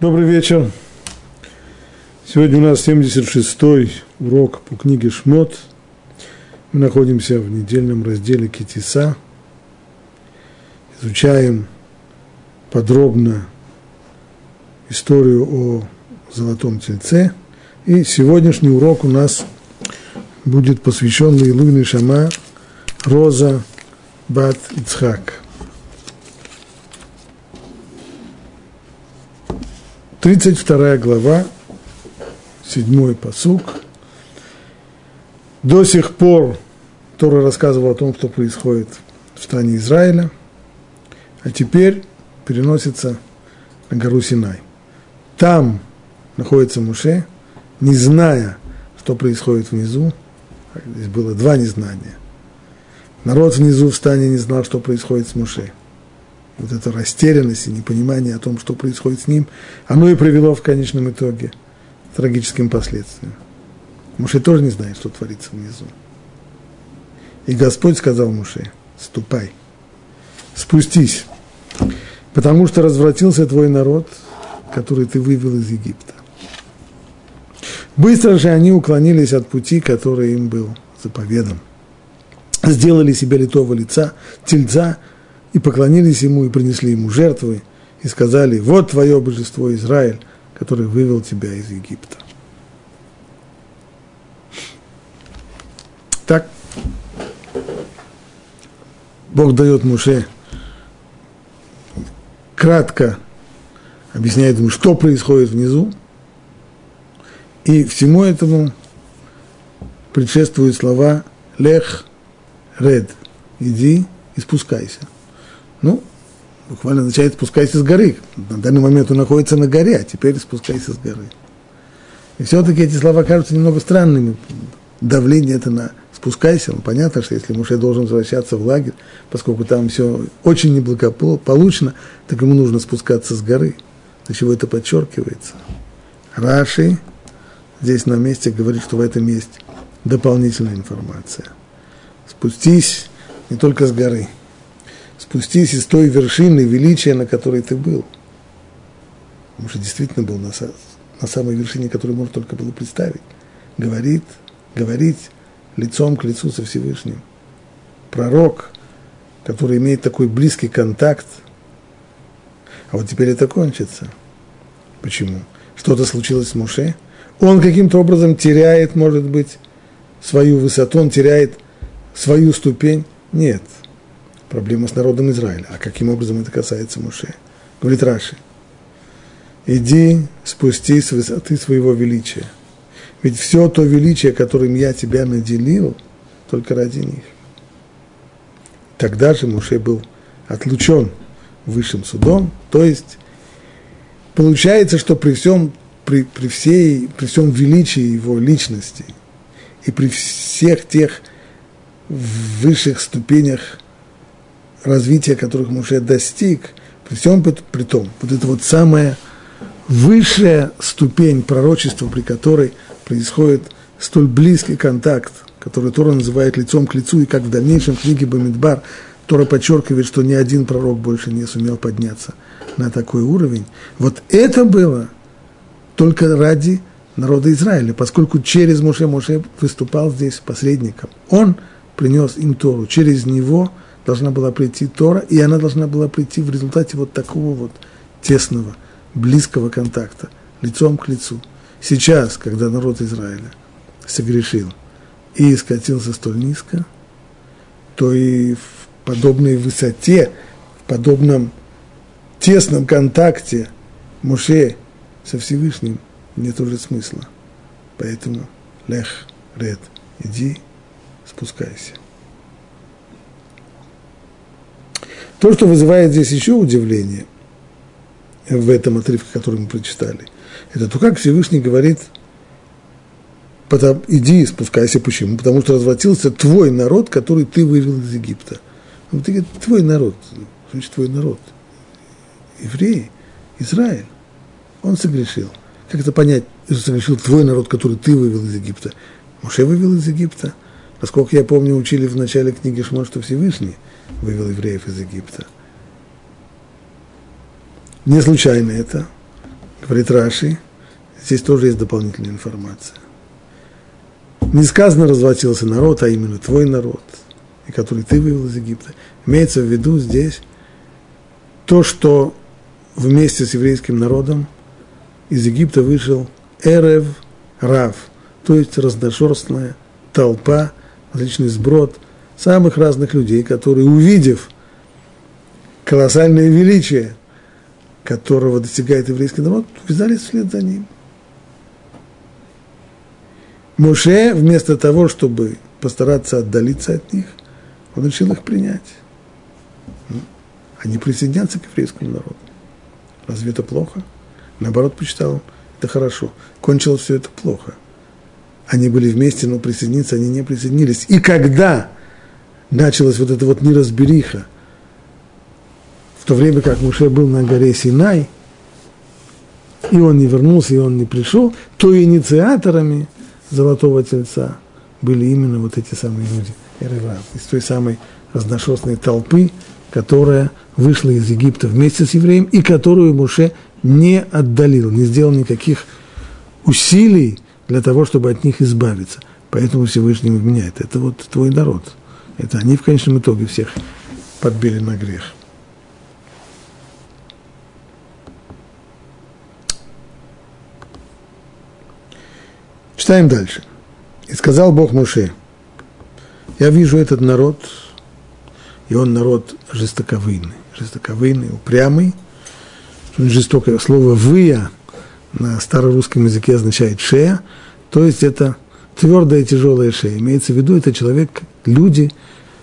Добрый вечер. Сегодня у нас 76-й урок по книге Шмот. Мы находимся в недельном разделе Китиса. Изучаем подробно историю о Золотом Тельце. И сегодняшний урок у нас будет посвящен Лейлуйной Шама Роза Бат Ицхак. 32 глава, 7 посук. До сих пор Тора рассказывал о том, что происходит в стране Израиля, а теперь переносится на гору Синай. Там находится Муше, не зная, что происходит внизу. Здесь было два незнания. Народ внизу в стане не знал, что происходит с Муше вот эта растерянность и непонимание о том, что происходит с ним, оно и привело в конечном итоге к трагическим последствиям. Муше тоже не знает, что творится внизу. И Господь сказал Муше, ступай, спустись, потому что развратился твой народ, который ты вывел из Египта. Быстро же они уклонились от пути, который им был заповедан. Сделали себе литого лица, тельца – и поклонились ему, и принесли ему жертвы, и сказали, вот твое божество Израиль, который вывел тебя из Египта. Так, Бог дает Муше кратко объясняет ему, что происходит внизу, и всему этому предшествуют слова «Лех, Ред, иди и спускайся». Ну, буквально означает спускайся с горы. На данный момент он находится на горе, а теперь спускайся с горы. И все-таки эти слова кажутся немного странными. Давление это на спускайся. Ну, понятно, что если Муше должен возвращаться в лагерь, поскольку там все очень неблагополучно, так ему нужно спускаться с горы. Для чего это подчеркивается? Раши здесь на месте говорит, что в этом есть дополнительная информация. Спустись не только с горы – спустись из той вершины величия, на которой ты был. Он же действительно был на, на самой вершине, которую можно только было представить. Говорит, говорить лицом к лицу со Всевышним. Пророк, который имеет такой близкий контакт. А вот теперь это кончится. Почему? Что-то случилось с Муше. Он каким-то образом теряет, может быть, свою высоту, он теряет свою ступень. Нет – проблема с народом Израиля. А каким образом это касается Муше? Говорит Раши, иди спусти с высоты своего величия. Ведь все то величие, которым я тебя наделил, только ради них. Тогда же Муше был отлучен высшим судом, то есть получается, что при всем, при, при, всей, при всем величии его личности и при всех тех высших ступенях развития, которых Муше достиг, при всем при том, вот это вот самая высшая ступень пророчества, при которой происходит столь близкий контакт, который Тора называет лицом к лицу, и как в дальнейшем в книге Бамидбар Тора подчеркивает, что ни один пророк больше не сумел подняться на такой уровень. Вот это было только ради народа Израиля, поскольку через Моше Моше выступал здесь посредником. Он принес им Тору, через него – должна была прийти Тора, и она должна была прийти в результате вот такого вот тесного, близкого контакта, лицом к лицу. Сейчас, когда народ Израиля согрешил и скатился столь низко, то и в подобной высоте, в подобном тесном контакте Муше со Всевышним нет уже смысла. Поэтому лех, ред, иди, спускайся. То, что вызывает здесь еще удивление в этом отрывке, который мы прочитали, это то, как Всевышний говорит, иди, спускайся, почему? Потому что развратился твой народ, который ты вывел из Египта. Он говорит, твой народ, значит, твой народ, евреи, Израиль, он согрешил. Как это понять, что согрешил твой народ, который ты вывел из Египта? Моше вывел из Египта. Насколько я помню, учили в начале книги Шмон, что Всевышний – вывел евреев из Египта. Не случайно это. говорит Раши, здесь тоже есть дополнительная информация. Не сказано развратился народ, а именно твой народ, и который ты вывел из Египта. Имеется в виду здесь то, что вместе с еврейским народом из Египта вышел Эрев Рав, то есть разношерстная толпа, различный сброд самых разных людей, которые, увидев колоссальное величие, которого достигает еврейский народ, ввязались вслед за ним. Моше, вместо того, чтобы постараться отдалиться от них, он решил их принять. Они присоединятся к еврейскому народу. Разве это плохо? Наоборот, почитал это хорошо. Кончилось все это плохо. Они были вместе, но присоединиться они не присоединились. И когда началась вот эта вот неразбериха, в то время как Муше был на горе Синай, и он не вернулся, и он не пришел, то инициаторами – золотого тельца были именно вот эти самые люди, из той самой разношерстной толпы, которая вышла из Египта вместе с евреем и которую Муше не отдалил, не сделал никаких усилий для того, чтобы от них избавиться. Поэтому Всевышний меняет. Это вот твой народ. Это они в конечном итоге всех подбили на грех. Читаем дальше. И сказал Бог Муше, я вижу этот народ, и он народ жестоковыйный, жестоковыйный, упрямый. Жестокое слово «выя» на старорусском языке означает «шея», то есть это твердая тяжелая шея. Имеется в виду, это человек, люди,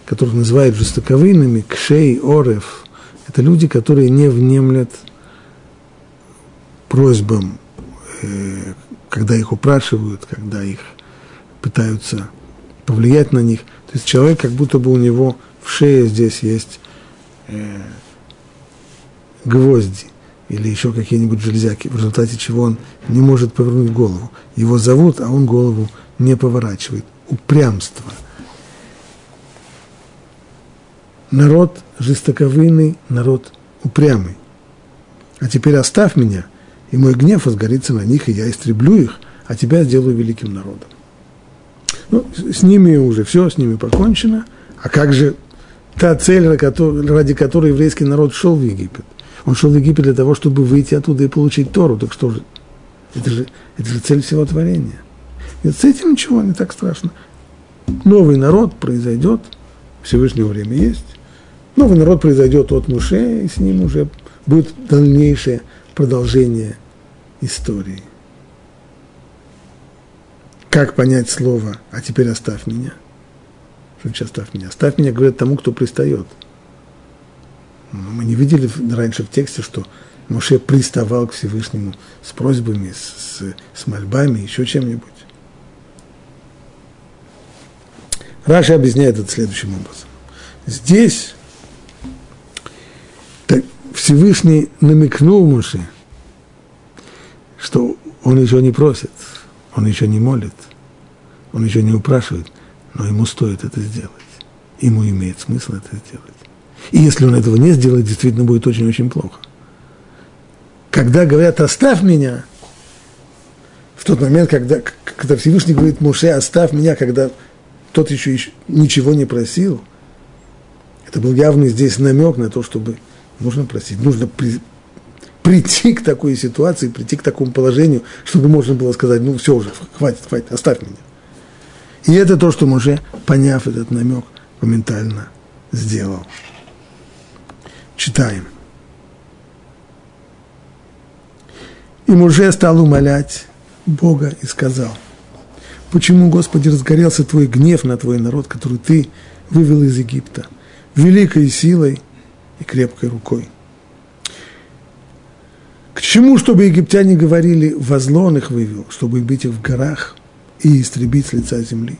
которых называют жестоковыйными, кшей, орев. Это люди, которые не внемлят просьбам, э, когда их упрашивают, когда их пытаются повлиять на них. То есть человек, как будто бы у него в шее здесь есть э, гвозди или еще какие-нибудь железяки, в результате чего он не может повернуть голову. Его зовут, а он голову не поворачивает. Упрямство. Народ жестоковыйный, народ упрямый. А теперь оставь меня – и мой гнев возгорится на них, и я истреблю их, а тебя сделаю великим народом. Ну, с ними уже все, с ними покончено. А как же та цель, ради которой еврейский народ шел в Египет? Он шел в Египет для того, чтобы выйти оттуда и получить Тору. Так что же? Это же, это же цель всего творения. И с этим ничего не так страшно. Новый народ произойдет, Всевышнего время есть. Новый народ произойдет от Муше, и с ним уже будет дальнейшее продолжение истории. Как понять слово «а теперь оставь меня»? Что значит «оставь меня»? «Оставь меня» говорят тому, кто пристает. Мы не видели раньше в тексте, что Моше приставал к Всевышнему с просьбами, с, с, с мольбами, еще чем-нибудь. Раша объясняет это следующим образом. Здесь Всевышний намекнул Моше, что он еще не просит, он еще не молит, он еще не упрашивает, но ему стоит это сделать. Ему имеет смысл это сделать. И если он этого не сделает, действительно будет очень-очень плохо. Когда говорят «оставь меня», в тот момент, когда, когда Всевышний говорит Муше «оставь меня», когда тот еще, еще ничего не просил, это был явный здесь намек на то, чтобы нужно просить, нужно при, прийти к такой ситуации, прийти к такому положению, чтобы можно было сказать, ну все уже, хватит, хватит, оставь меня. И это то, что Муже, поняв этот намек, моментально сделал. Читаем. И Муже стал умолять Бога и сказал, почему, Господи, разгорелся Твой гнев на Твой народ, который Ты вывел из Египта, великой силой и крепкой рукой. К чему, чтобы египтяне говорили, возло он их вывел, чтобы бить их в горах и истребить с лица земли?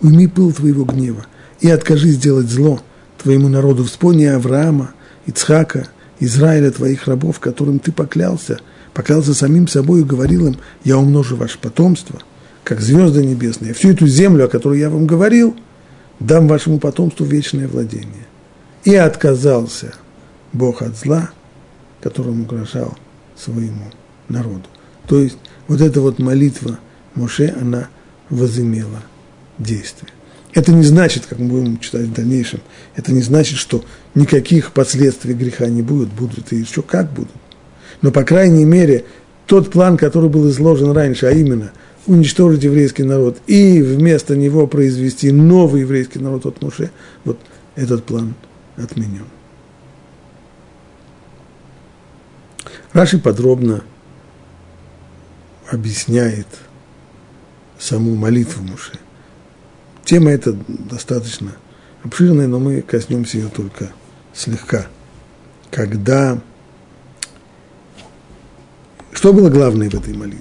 Уйми пыл твоего гнева и откажи сделать зло твоему народу. Вспомни Авраама, Ицхака, Израиля, твоих рабов, которым ты поклялся, поклялся самим собой и говорил им, я умножу ваше потомство, как звезды небесные. Всю эту землю, о которой я вам говорил, дам вашему потомству вечное владение. И отказался Бог от зла, которым угрожал своему народу. То есть вот эта вот молитва Моше, она возымела действие. Это не значит, как мы будем читать в дальнейшем, это не значит, что никаких последствий греха не будет, будут и еще как будут. Но, по крайней мере, тот план, который был изложен раньше, а именно уничтожить еврейский народ и вместо него произвести новый еврейский народ от Муше, вот этот план отменен. Раши подробно объясняет саму молитву Муше. Тема эта достаточно обширная, но мы коснемся ее только слегка. Когда... Что было главное в этой молитве?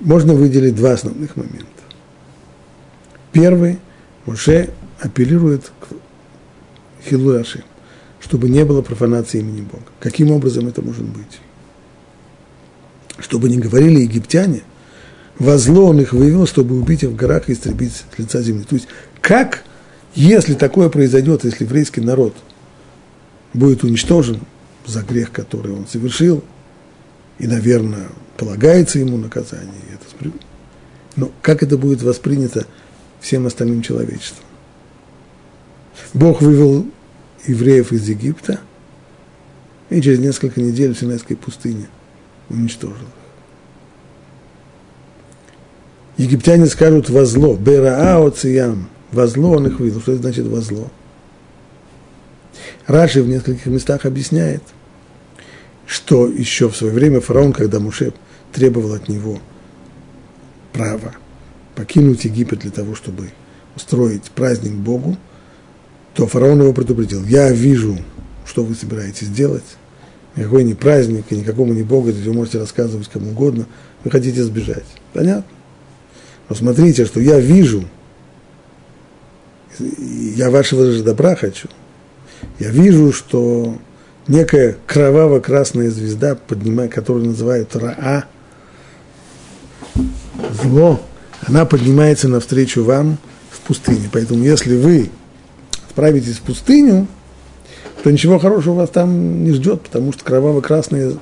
Можно выделить два основных момента. Первый, Муше апеллирует Хилуаши, чтобы не было профанации имени Бога. Каким образом это может быть? Чтобы не говорили египтяне, во зло он их вывел, чтобы убить их в горах и истребить с лица земли. То есть, как, если такое произойдет, если еврейский народ будет уничтожен за грех, который он совершил, и, наверное, полагается ему наказание, это но как это будет воспринято всем остальным человечеством? Бог вывел евреев из Египта и через несколько недель в Синайской пустыне уничтожил их. Египтяне скажут во зло, Бераа Оциям, во зло он их вывел. Что это значит во зло? Раши в нескольких местах объясняет, что еще в свое время фараон, когда Муше требовал от него права покинуть Египет для того, чтобы устроить праздник Богу, то фараон его предупредил. Я вижу, что вы собираетесь делать. Никакой не праздник, и никакому не Богу, вы можете рассказывать кому угодно. Вы хотите сбежать. Понятно? Но смотрите, что я вижу, я вашего же добра хочу. Я вижу, что некая кроваво-красная звезда, которую называют Раа, зло, она поднимается навстречу вам в пустыне. Поэтому если вы отправитесь в пустыню, то ничего хорошего вас там не ждет, потому что кроваво-красная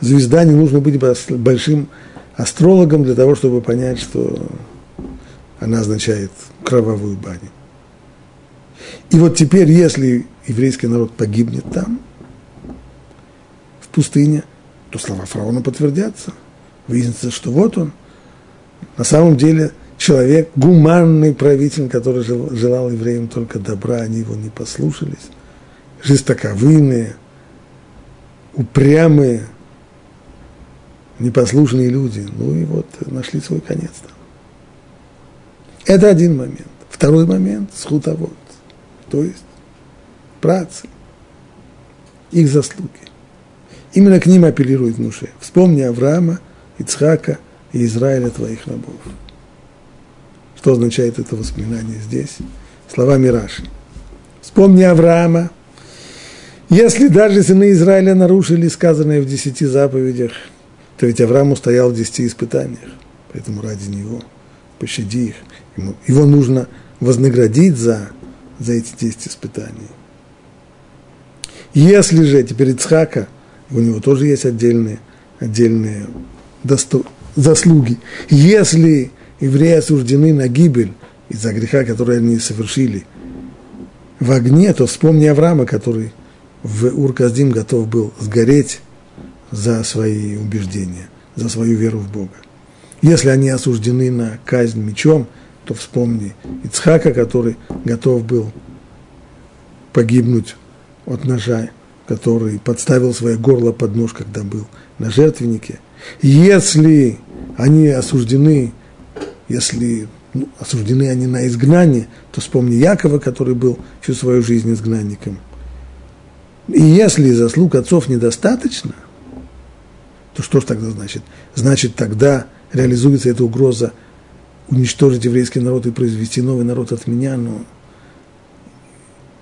звезда не нужно быть большим астрологом для того, чтобы понять, что она означает кровавую баню. И вот теперь, если еврейский народ погибнет там, в пустыне, то слова фараона подтвердятся. Выяснится, что вот он, на самом деле человек, гуманный правитель, который желал евреям только добра, они его не послушались, жестоковыйные, упрямые, непослушные люди, ну и вот нашли свой конец там. Это один момент. Второй момент – схутовод, то есть працы, их заслуги. Именно к ним апеллирует Муше. Вспомни Авраама, Ицхака и Израиля твоих рабов. Что означает это воспоминание здесь? Словами Раши. Вспомни Авраама. Если даже сыны Израиля нарушили сказанное в десяти заповедях – то ведь Авраам устоял в десяти испытаниях, поэтому ради него пощади их. Ему, его нужно вознаградить за, за эти десять испытаний. Если же теперь Ицхака, у него тоже есть отдельные, отдельные досто, заслуги. Если евреи осуждены на гибель из-за греха, который они совершили в огне, то вспомни Авраама, который в Урказдим готов был сгореть за свои убеждения, за свою веру в Бога. Если они осуждены на казнь мечом, то вспомни Ицхака, который готов был погибнуть от ножа, который подставил свое горло под нож, когда был на жертвеннике. Если они осуждены, если ну, осуждены они на изгнание, то вспомни Якова, который был всю свою жизнь изгнанником. И если заслуг отцов недостаточно – то что же тогда значит? Значит, тогда реализуется эта угроза уничтожить еврейский народ и произвести новый народ от меня, но,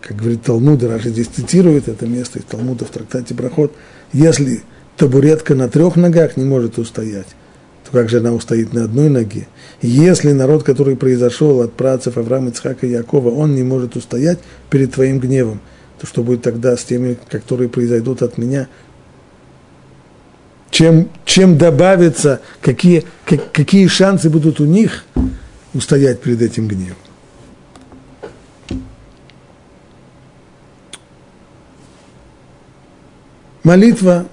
как говорит Талмуд, Раши здесь цитирует это место из Талмуда в трактате Брахот, если табуретка на трех ногах не может устоять, то как же она устоит на одной ноге? Если народ, который произошел от працев Авраама, Ицхака и Якова, он не может устоять перед твоим гневом, то что будет тогда с теми, которые произойдут от меня, чем, чем добавится, какие, как, какие шансы будут у них устоять перед этим гневом. Молитва,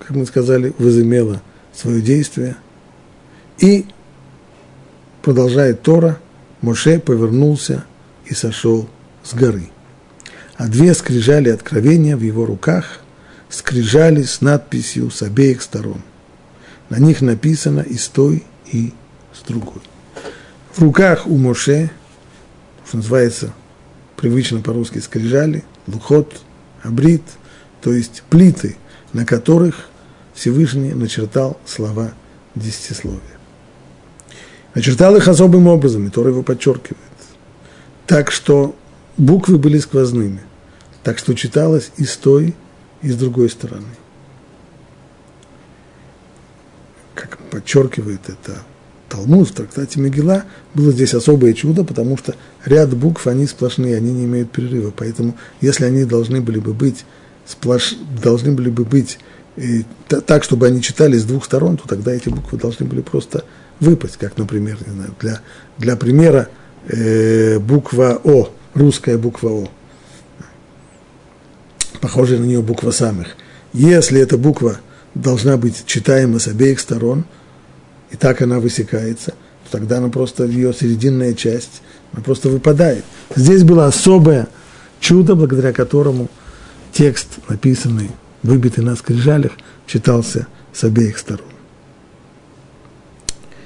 как мы сказали, возымела свое действие. И продолжает Тора, Моше повернулся и сошел с горы. А две скрижали откровения в его руках скрижали с надписью с обеих сторон. На них написано и с той, и с другой. В руках у Моше, что называется привычно по-русски скрижали, лухот, абрит – то есть плиты, на которых Всевышний начертал слова десятисловия. Начертал их особым образом, и Тора его подчеркивает. Так что буквы были сквозными, так что читалось и с той, и с другой стороны. Как подчеркивает это Талмуд в трактате Мегила, было здесь особое чудо, потому что ряд букв, они сплошные, они не имеют перерыва. Поэтому, если они должны были бы быть сплош... должны были бы быть и, так, чтобы они читали с двух сторон, то тогда эти буквы должны были просто выпасть, как, например, не знаю, для, для примера э, буква О, русская буква О, похожая на нее буква самых. Если эта буква должна быть читаема с обеих сторон, и так она высекается, то тогда она просто, ее серединная часть, она просто выпадает. Здесь было особое чудо, благодаря которому текст, написанный, выбитый на скрижалях, читался с обеих сторон.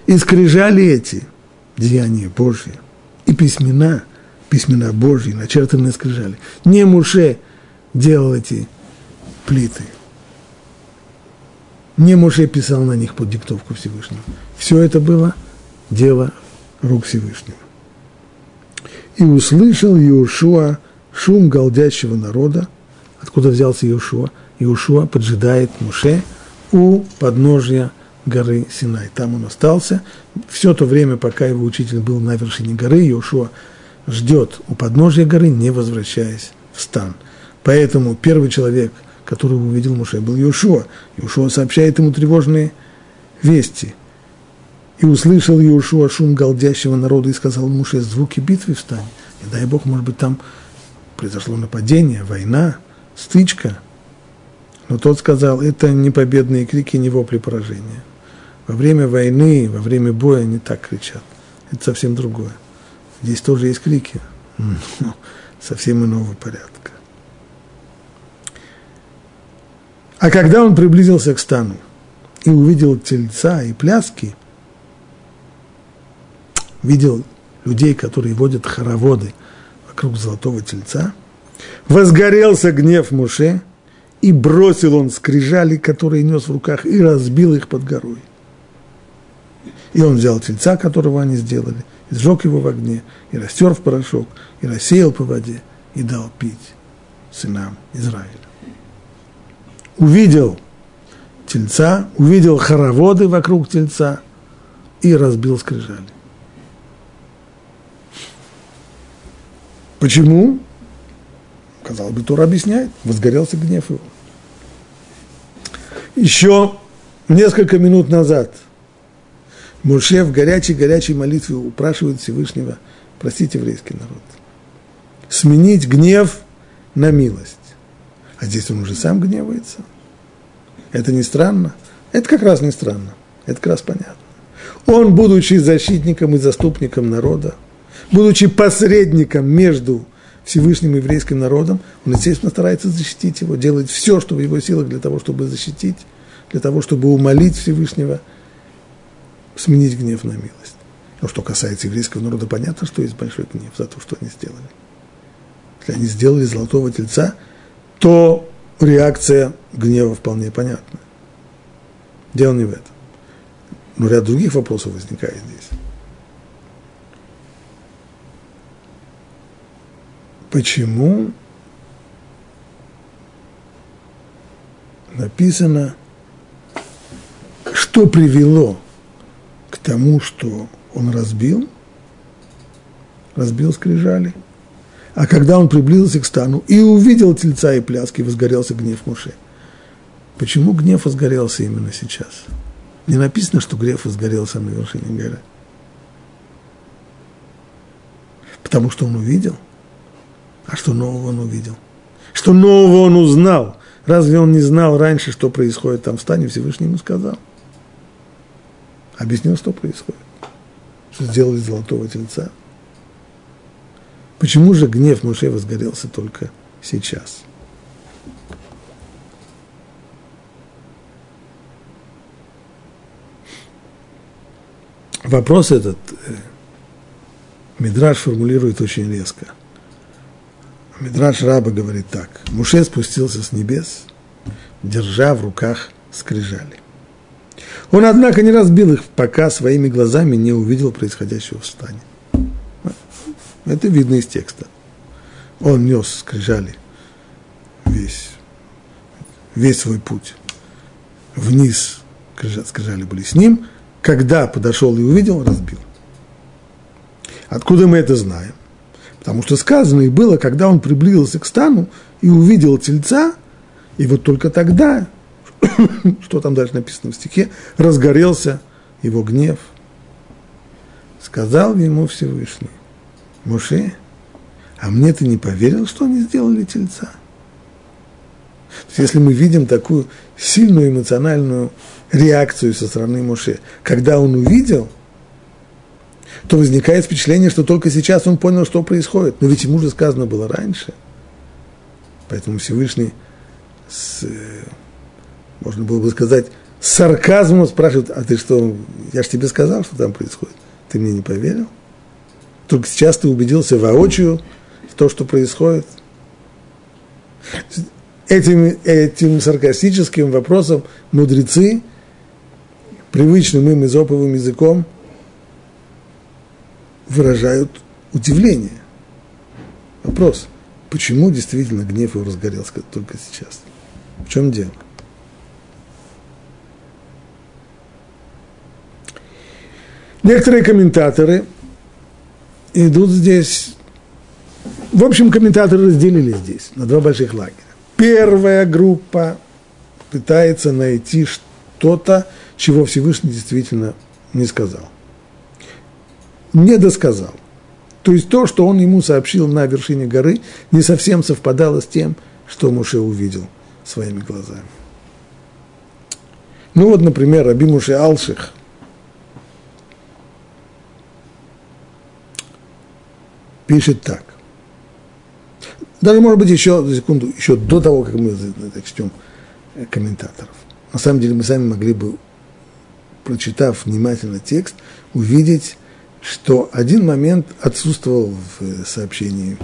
И скрижали эти деяния Божьи, и письмена, письмена Божьи, начертанные скрижали. Не Муше делал эти плиты. Не Муше писал на них под диктовку Всевышнего. Все это было дело рук Всевышнего. И услышал Иешуа шум голдящего народа, откуда взялся Иешуа. Иешуа поджидает Муше у подножия горы Синай. Там он остался. Все то время, пока его учитель был на вершине горы, Иешуа ждет у подножия горы, не возвращаясь в стан. Поэтому первый человек, который увидел Муше, был Иешуа. Иешуа сообщает ему тревожные вести. И услышал Иешуа шум голдящего народа и сказал Муше, звуки битвы встань. И дай Бог, может быть, там произошло нападение, война – стычка. Но тот сказал, это не победные крики, не вопли поражения. Во время войны, во время боя они так кричат. Это совсем другое. Здесь тоже есть крики, но совсем иного порядка. А когда он приблизился к стану и увидел тельца и пляски, видел людей, которые водят хороводы вокруг золотого тельца – Возгорелся гнев Муше, и бросил он скрижали, которые нес в руках, и разбил их под горой. И он взял тельца, которого они сделали, и сжег его в огне, и растер в порошок, и рассеял по воде, и дал пить сынам Израиля. Увидел тельца, увидел хороводы вокруг тельца и разбил скрижали. Почему? Казалось бы, Тура объясняет, возгорелся гнев его. Еще несколько минут назад Муше в горячей-горячей молитве упрашивает Всевышнего простить еврейский народ. Сменить гнев на милость. А здесь он уже сам гневается. Это не странно? Это как раз не странно. Это как раз понятно. Он, будучи защитником и заступником народа, будучи посредником между Всевышним еврейским народом, он, естественно, старается защитить его, делает все, что в его силах для того, чтобы защитить, для того, чтобы умолить Всевышнего, сменить гнев на милость. Но что касается еврейского народа, понятно, что есть большой гнев за то, что они сделали. Если они сделали золотого тельца, то реакция гнева вполне понятна. Дело не в этом. Но ряд других вопросов возникает здесь. почему написано, что привело к тому, что он разбил, разбил скрижали. А когда он приблизился к стану и увидел тельца и пляски, возгорелся гнев Муше. Почему гнев возгорелся именно сейчас? Не написано, что гнев возгорелся на вершине горы. Потому что он увидел. А что нового он увидел? Что нового он узнал? Разве он не знал раньше, что происходит там в стане? Всевышний ему сказал. Объяснил, что происходит. Что сделали золотого тельца. Почему же гнев Моше возгорелся только сейчас? Вопрос этот э, Мидраш формулирует очень резко. Мидраш Раба говорит так. Муше спустился с небес, держа в руках скрижали. Он, однако, не разбил их, пока своими глазами не увидел происходящего в стане. Это видно из текста. Он нес скрижали весь, весь свой путь. Вниз скрижали были с ним. Когда подошел и увидел, разбил. Откуда мы это знаем? Потому что сказано и было, когда он приблизился к стану и увидел тельца, и вот только тогда, что там дальше написано в стихе, разгорелся его гнев. Сказал ему Всевышний, Моше, а мне ты не поверил, что они сделали тельца? Если мы видим такую сильную эмоциональную реакцию со стороны Моше, когда он увидел – то возникает впечатление, что только сейчас он понял, что происходит. Но ведь ему же сказано было раньше. Поэтому Всевышний, с, можно было бы сказать, с сарказмом спрашивает, а ты что, я же тебе сказал, что там происходит. Ты мне не поверил? Только сейчас ты убедился воочию в то, что происходит. Этим, этим саркастическим вопросом мудрецы, привычным им изоповым языком, выражают удивление. Вопрос, почему действительно гнев его разгорелся только сейчас? В чем дело? Некоторые комментаторы идут здесь, в общем, комментаторы разделили здесь на два больших лагеря. Первая группа пытается найти что-то, чего Всевышний действительно не сказал не досказал. То есть то, что он ему сообщил на вершине горы, не совсем совпадало с тем, что Муше увидел своими глазами. Ну вот, например, Раби Муше Алших пишет так. Даже, может быть, еще, за секунду, еще до того, как мы чтем комментаторов. На самом деле мы сами могли бы, прочитав внимательно текст, увидеть что один момент отсутствовал в э, сообщении,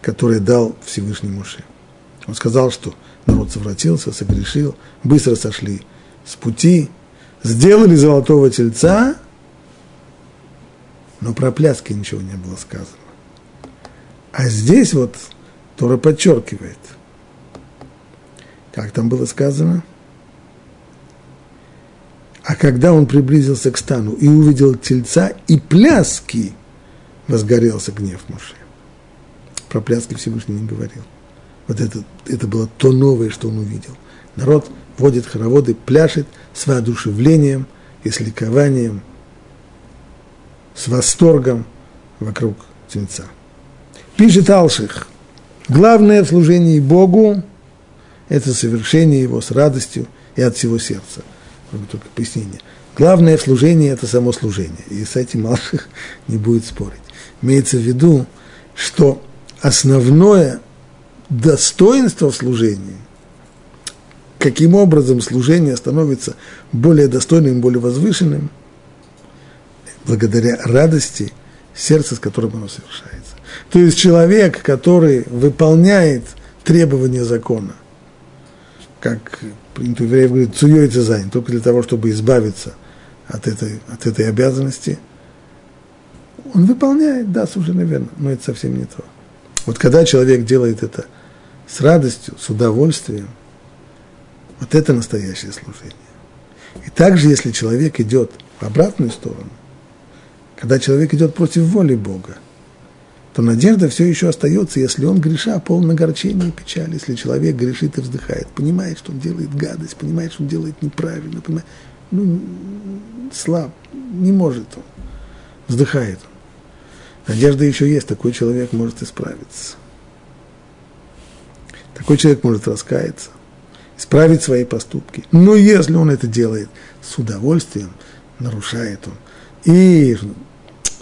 которое дал Всевышний Муше. Он сказал, что народ совратился, согрешил, быстро сошли с пути, сделали золотого тельца, но про пляски ничего не было сказано. А здесь вот Тора подчеркивает, как там было сказано – а когда он приблизился к стану и увидел тельца и пляски, возгорелся гнев Моше. Про пляски Всевышний не говорил. Вот это, это было то новое, что он увидел. Народ водит хороводы, пляшет с воодушевлением и с ликованием, с восторгом вокруг тельца. Пишет Алших, главное в служении Богу – это совершение его с радостью и от всего сердца – только пояснение. Главное в служении – это само служение. И с этим Алших не будет спорить. Имеется в виду, что основное достоинство в служении, каким образом служение становится более достойным, более возвышенным, благодаря радости сердца, с которым оно совершается. То есть человек, который выполняет требования закона, как принято евреев говорит, цуей цезайн, только для того, чтобы избавиться от этой, от этой обязанности, он выполняет, да, совершенно верно, но это совсем не то. Вот когда человек делает это с радостью, с удовольствием, вот это настоящее служение. И также, если человек идет в обратную сторону, когда человек идет против воли Бога, то надежда все еще остается, если он греша, полон огорчения и печали. Если человек грешит и вздыхает, понимает, что он делает гадость, понимает, что он делает неправильно, понимает, ну, слаб, не может он, вздыхает он. Надежда еще есть, такой человек может исправиться. Такой человек может раскаяться, исправить свои поступки. Но если он это делает с удовольствием, нарушает он. И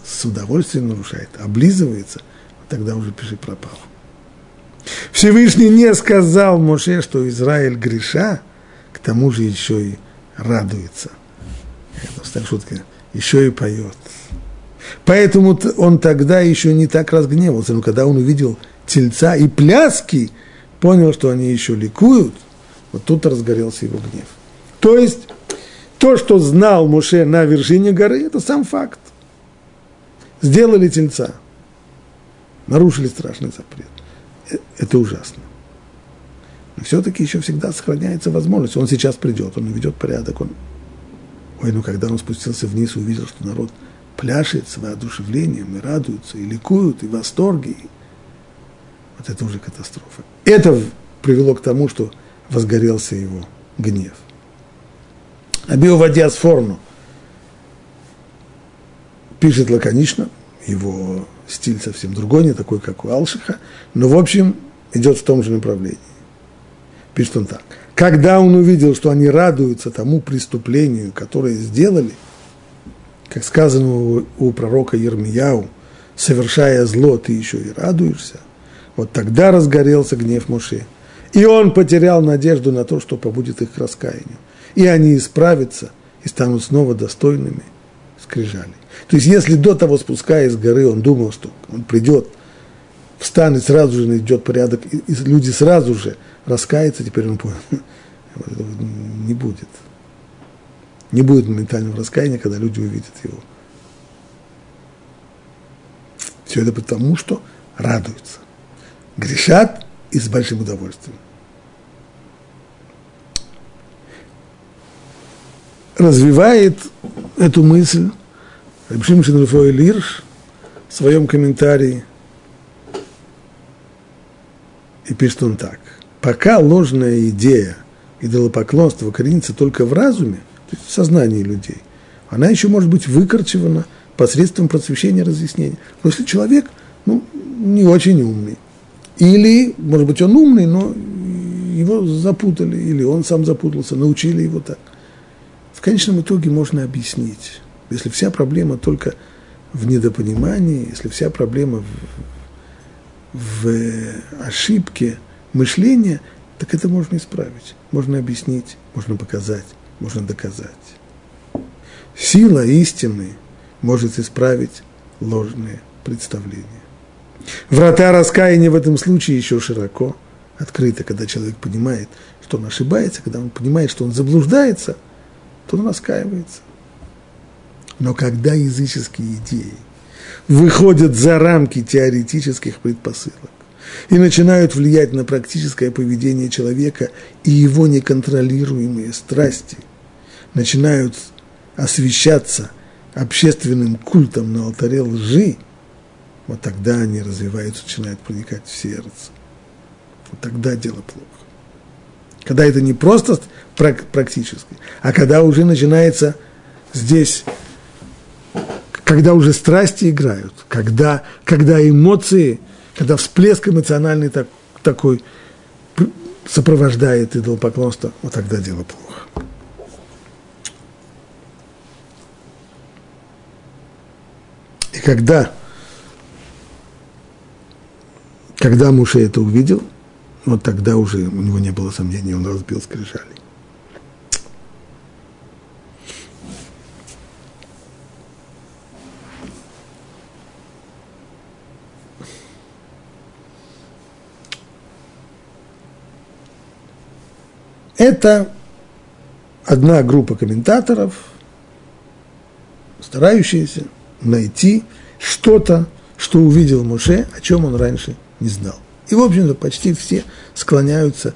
с удовольствием нарушает, облизывается, тогда уже пиши пропал. Всевышний не сказал Моше, что Израиль греша, к тому же еще и радуется. Это шутка, еще и поет. Поэтому он тогда еще не так разгневался, но когда он увидел тельца и пляски, понял, что они еще ликуют, вот тут разгорелся его гнев. То есть, то, что знал Моше на вершине горы, это сам факт сделали тельца, нарушили страшный запрет. Э, это ужасно. Но все-таки еще всегда сохраняется возможность. Он сейчас придет, он ведет порядок. Он... Ой, ну когда он спустился вниз увидел, что народ пляшет с воодушевлением, и радуются, и ликуют, и в восторге. Вот это уже катастрофа. Это привело к тому, что возгорелся его гнев. Абио Вадиас Форму пишет лаконично, его стиль совсем другой, не такой, как у Алшиха, но, в общем, идет в том же направлении. Пишет он так. Когда он увидел, что они радуются тому преступлению, которое сделали, как сказано у, у пророка Ермияу, совершая зло, ты еще и радуешься, вот тогда разгорелся гнев Моше. И он потерял надежду на то, что побудет их раскаянию. И они исправятся и станут снова достойными скрижалей. То есть, если до того, спускаясь с горы, он думал, что он придет, встанет, сразу же найдет порядок, и, люди сразу же раскаются, теперь он понял, не будет. Не будет моментального раскаяния, когда люди увидят его. Все это потому, что радуются. Грешат и с большим удовольствием. Развивает эту мысль Рабшим Шинруфой Лирш в своем комментарии и пишет он так. Пока ложная идея идолопоклонства коренится только в разуме, то есть в сознании людей, она еще может быть выкорчевана посредством просвещения разъяснения. Но если человек ну, не очень умный, или, может быть, он умный, но его запутали, или он сам запутался, научили его так. В конечном итоге можно объяснить если вся проблема только в недопонимании, если вся проблема в, в ошибке мышления, так это можно исправить. Можно объяснить, можно показать, можно доказать. Сила истины может исправить ложные представления. Врата раскаяния в этом случае еще широко открыты, когда человек понимает, что он ошибается, когда он понимает, что он заблуждается, то он раскаивается. Но когда языческие идеи выходят за рамки теоретических предпосылок и начинают влиять на практическое поведение человека и его неконтролируемые страсти, начинают освещаться общественным культом на алтаре лжи, вот тогда они развиваются, начинают проникать в сердце. Вот тогда дело плохо. Когда это не просто практически, а когда уже начинается здесь когда уже страсти играют, когда, когда эмоции, когда всплеск эмоциональный так, такой сопровождает идолопоклонство, вот тогда дело плохо. И когда, когда Муше это увидел, вот тогда уже у него не было сомнений, он разбил скрижали. Это одна группа комментаторов, старающаяся найти что-то, что увидел Моше, о чем он раньше не знал. И, в общем-то, почти все склоняются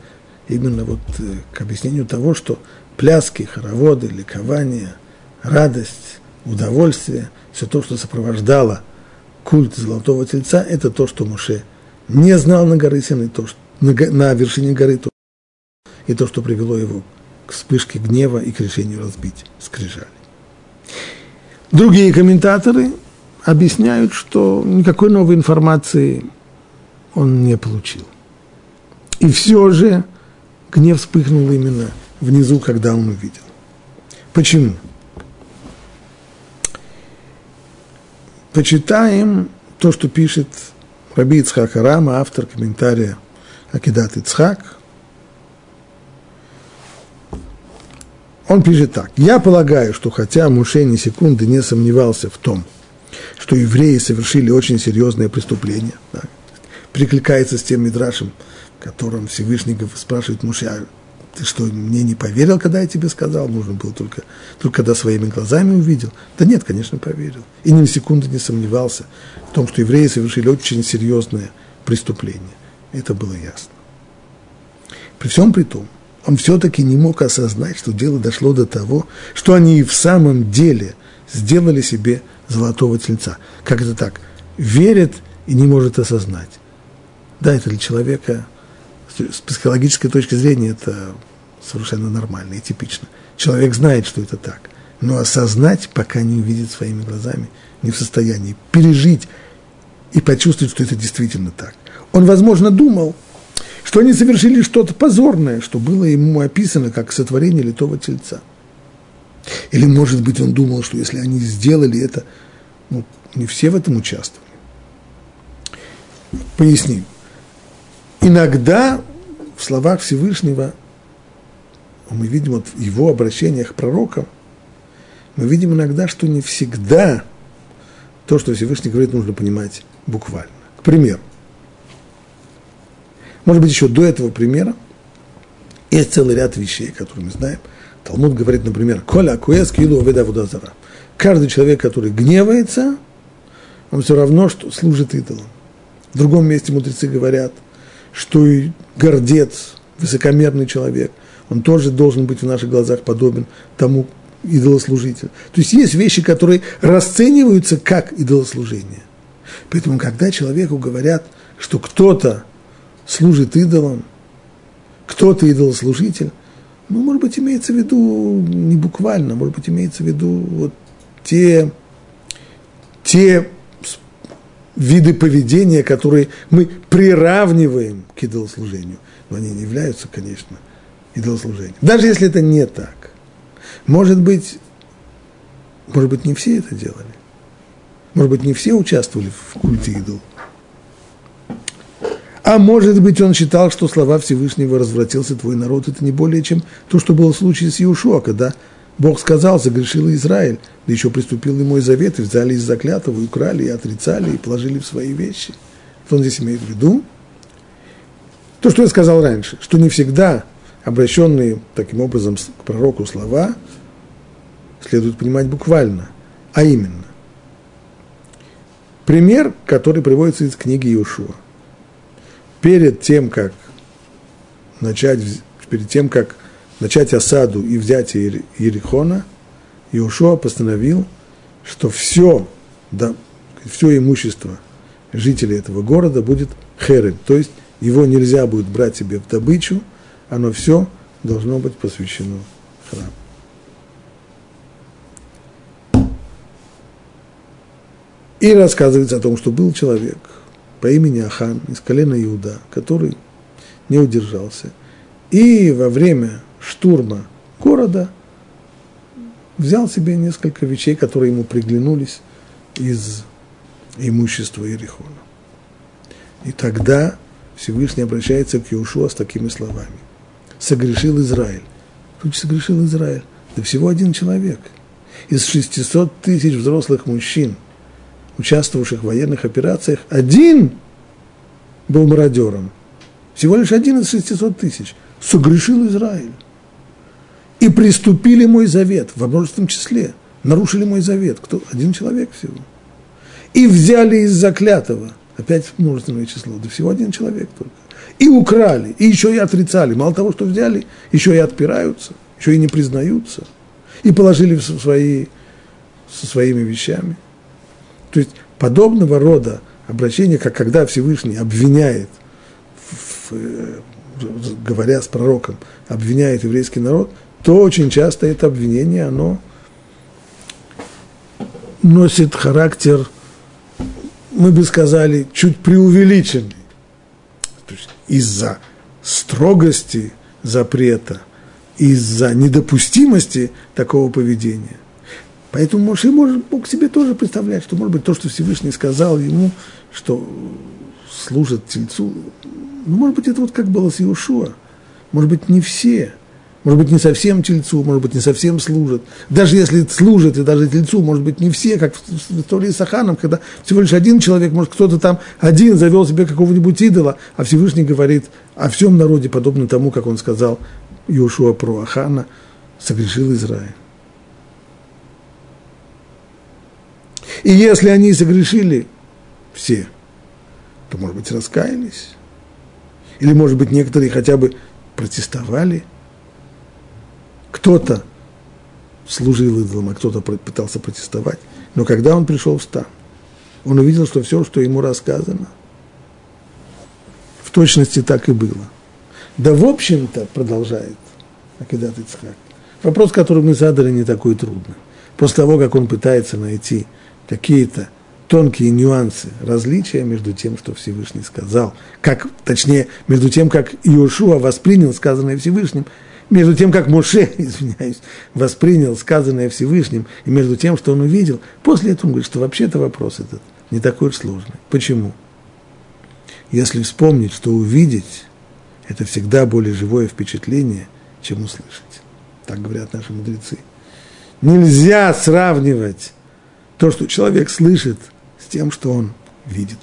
именно вот э, к объяснению того, что пляски, хороводы, ликование, радость, удовольствие, все то, что сопровождало культ золотого тельца – это то, что Муше не знал на горы Синай, то, что, на, на вершине горы, то, и то, что привело его к вспышке гнева и к решению разбить скрижали. Другие комментаторы объясняют, что никакой новой информации он не получил. И все же гнев вспыхнул именно внизу, когда он увидел. Почему? Почитаем то, что пишет Раби Ицхак Арама, автор комментария Акидат Ицхак. Он пишет так. «Я полагаю, что хотя Муше ни секунды не сомневался в том, что евреи совершили очень серьезное преступление, да, прикликается с тем Мидрашем, которым Всевышний спрашивает Муше, а ты что, мне не поверил, когда я тебе сказал? Нужно было только, только когда своими глазами увидел. Да нет, конечно, поверил. И ни на секунду не сомневался в том, что евреи совершили очень серьезное преступление. Это было ясно. При всем при том, он все-таки не мог осознать, что дело дошло до того, что они и в самом деле сделали себе золотого тельца. Как это так? Верит и не может осознать. Да, это для человека с психологической точки зрения это совершенно нормально и типично. Человек знает, что это так, но осознать, пока не увидит своими глазами, не в состоянии пережить и почувствовать, что это действительно так. Он, возможно, думал, что они совершили что-то позорное, что было ему описано как сотворение литого тельца. Или, может быть, он думал, что если они сделали это, ну, не все в этом участвовали. Поясним. Иногда в словах Всевышнего, мы видим вот в его обращениях к пророкам, мы видим иногда, что не всегда то, что Всевышний говорит, нужно понимать буквально. К примеру, может быть, еще до этого примера есть целый ряд вещей, которые мы знаем. Талмуд говорит, например, «Коля акуэс килу веда вудазара». Каждый человек, который гневается, он все равно что служит идолам. В другом месте мудрецы говорят, что и гордец, высокомерный человек, он тоже должен быть в наших глазах подобен тому идолослужителю. То есть есть вещи, которые расцениваются как идолослужение. Поэтому, когда человеку говорят, что кто-то служит идолам, кто-то идолослужитель, ну, может быть, имеется в виду не буквально, может быть, имеется в виду вот те, те виды поведения, которые мы приравниваем к идолослужению. Но они не являются, конечно, идолослужением. Даже если это не так. Может быть, может быть, не все это делали. Может быть, не все участвовали в культе идол. А может быть, он считал, что слова Всевышнего «развратился твой народ» – это не более чем то, что было в случае с Иешуа, когда Бог сказал, загрешил Израиль, да еще приступил и мой завет, и взяли из заклятого, и украли, и отрицали, и положили в свои вещи. Что он здесь имеет в виду? То, что я сказал раньше, что не всегда обращенные таким образом к пророку слова следует понимать буквально, а именно. Пример, который приводится из книги Иешуа перед тем, как начать, перед тем, как начать осаду и взятие Ерихона, Иошуа постановил, что все, да, все имущество жителей этого города будет херем, то есть его нельзя будет брать себе в добычу, оно все должно быть посвящено храму. И рассказывается о том, что был человек – по имени Ахан из колена Иуда, который не удержался. И во время штурма города взял себе несколько вещей, которые ему приглянулись из имущества Иерихона. И тогда Всевышний обращается к Иешуа с такими словами. Согрешил Израиль. Тут согрешил Израиль. Да всего один человек. Из 600 тысяч взрослых мужчин – участвовавших в военных операциях, один был мародером. Всего лишь один из 600 тысяч. Согрешил Израиль. И приступили мой завет, во множественном числе. Нарушили мой завет. Кто? Один человек всего. И взяли из заклятого. Опять множественное число. Да всего один человек только. И украли. И еще и отрицали. Мало того, что взяли, еще и отпираются. Еще и не признаются. И положили в свои, со своими вещами. То есть подобного рода обращение, как когда Всевышний обвиняет, в, в, говоря с пророком, обвиняет еврейский народ, то очень часто это обвинение, оно носит характер, мы бы сказали, чуть преувеличенный. То есть из-за строгости запрета, из-за недопустимости такого поведения. Поэтому Моше может, мог себе тоже представлять, что, может быть, то, что Всевышний сказал ему, что служат тельцу, ну, может быть, это вот как было с Иешуа. Может быть, не все, может быть, не совсем тельцу, может быть, не совсем служат. Даже если служат, и даже тельцу, может быть, не все, как в истории с Аханом, когда всего лишь один человек, может, кто-то там один завел себе какого-нибудь идола, а Всевышний говорит о всем народе, подобно тому, как он сказал Иошуа про Ахана, согрешил Израиль. И если они согрешили все, то, может быть, раскаялись. Или, может быть, некоторые хотя бы протестовали. Кто-то служил идолам, а кто-то пытался протестовать. Но когда он пришел в стан, он увидел, что все, что ему рассказано, в точности так и было. Да, в общем-то, продолжает Акидат Ицхак, вопрос, который мы задали, не такой трудный. После того, как он пытается найти какие-то тонкие нюансы, различия между тем, что Всевышний сказал, как, точнее, между тем, как Иошуа воспринял сказанное Всевышним, между тем, как Моше, извиняюсь, воспринял сказанное Всевышним, и между тем, что он увидел, после этого он говорит, что вообще-то вопрос этот не такой уж сложный. Почему? Если вспомнить, что увидеть – это всегда более живое впечатление, чем услышать. Так говорят наши мудрецы. Нельзя сравнивать то, что человек слышит, с тем, что он видит.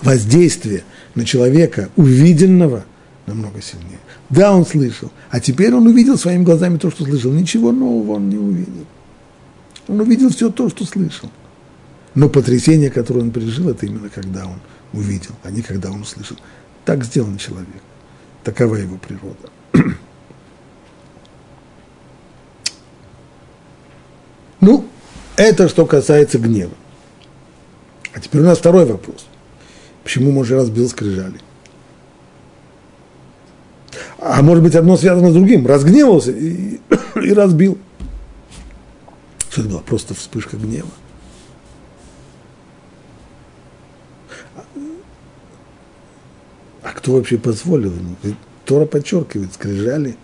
Воздействие на человека увиденного намного сильнее. Да, он слышал, а теперь он увидел своими глазами то, что слышал. Ничего нового он не увидел. Он увидел все то, что слышал. Но потрясение, которое он пережил, это именно когда он увидел, а не когда он услышал. Так сделан человек. Такова его природа. ну, это что касается гнева. А теперь у нас второй вопрос. Почему Моше разбил скрижали? А может быть, одно связано с другим. Разгневался и, и разбил. Что это была просто вспышка гнева. А кто вообще позволил ему? Тора подчеркивает, скрижали,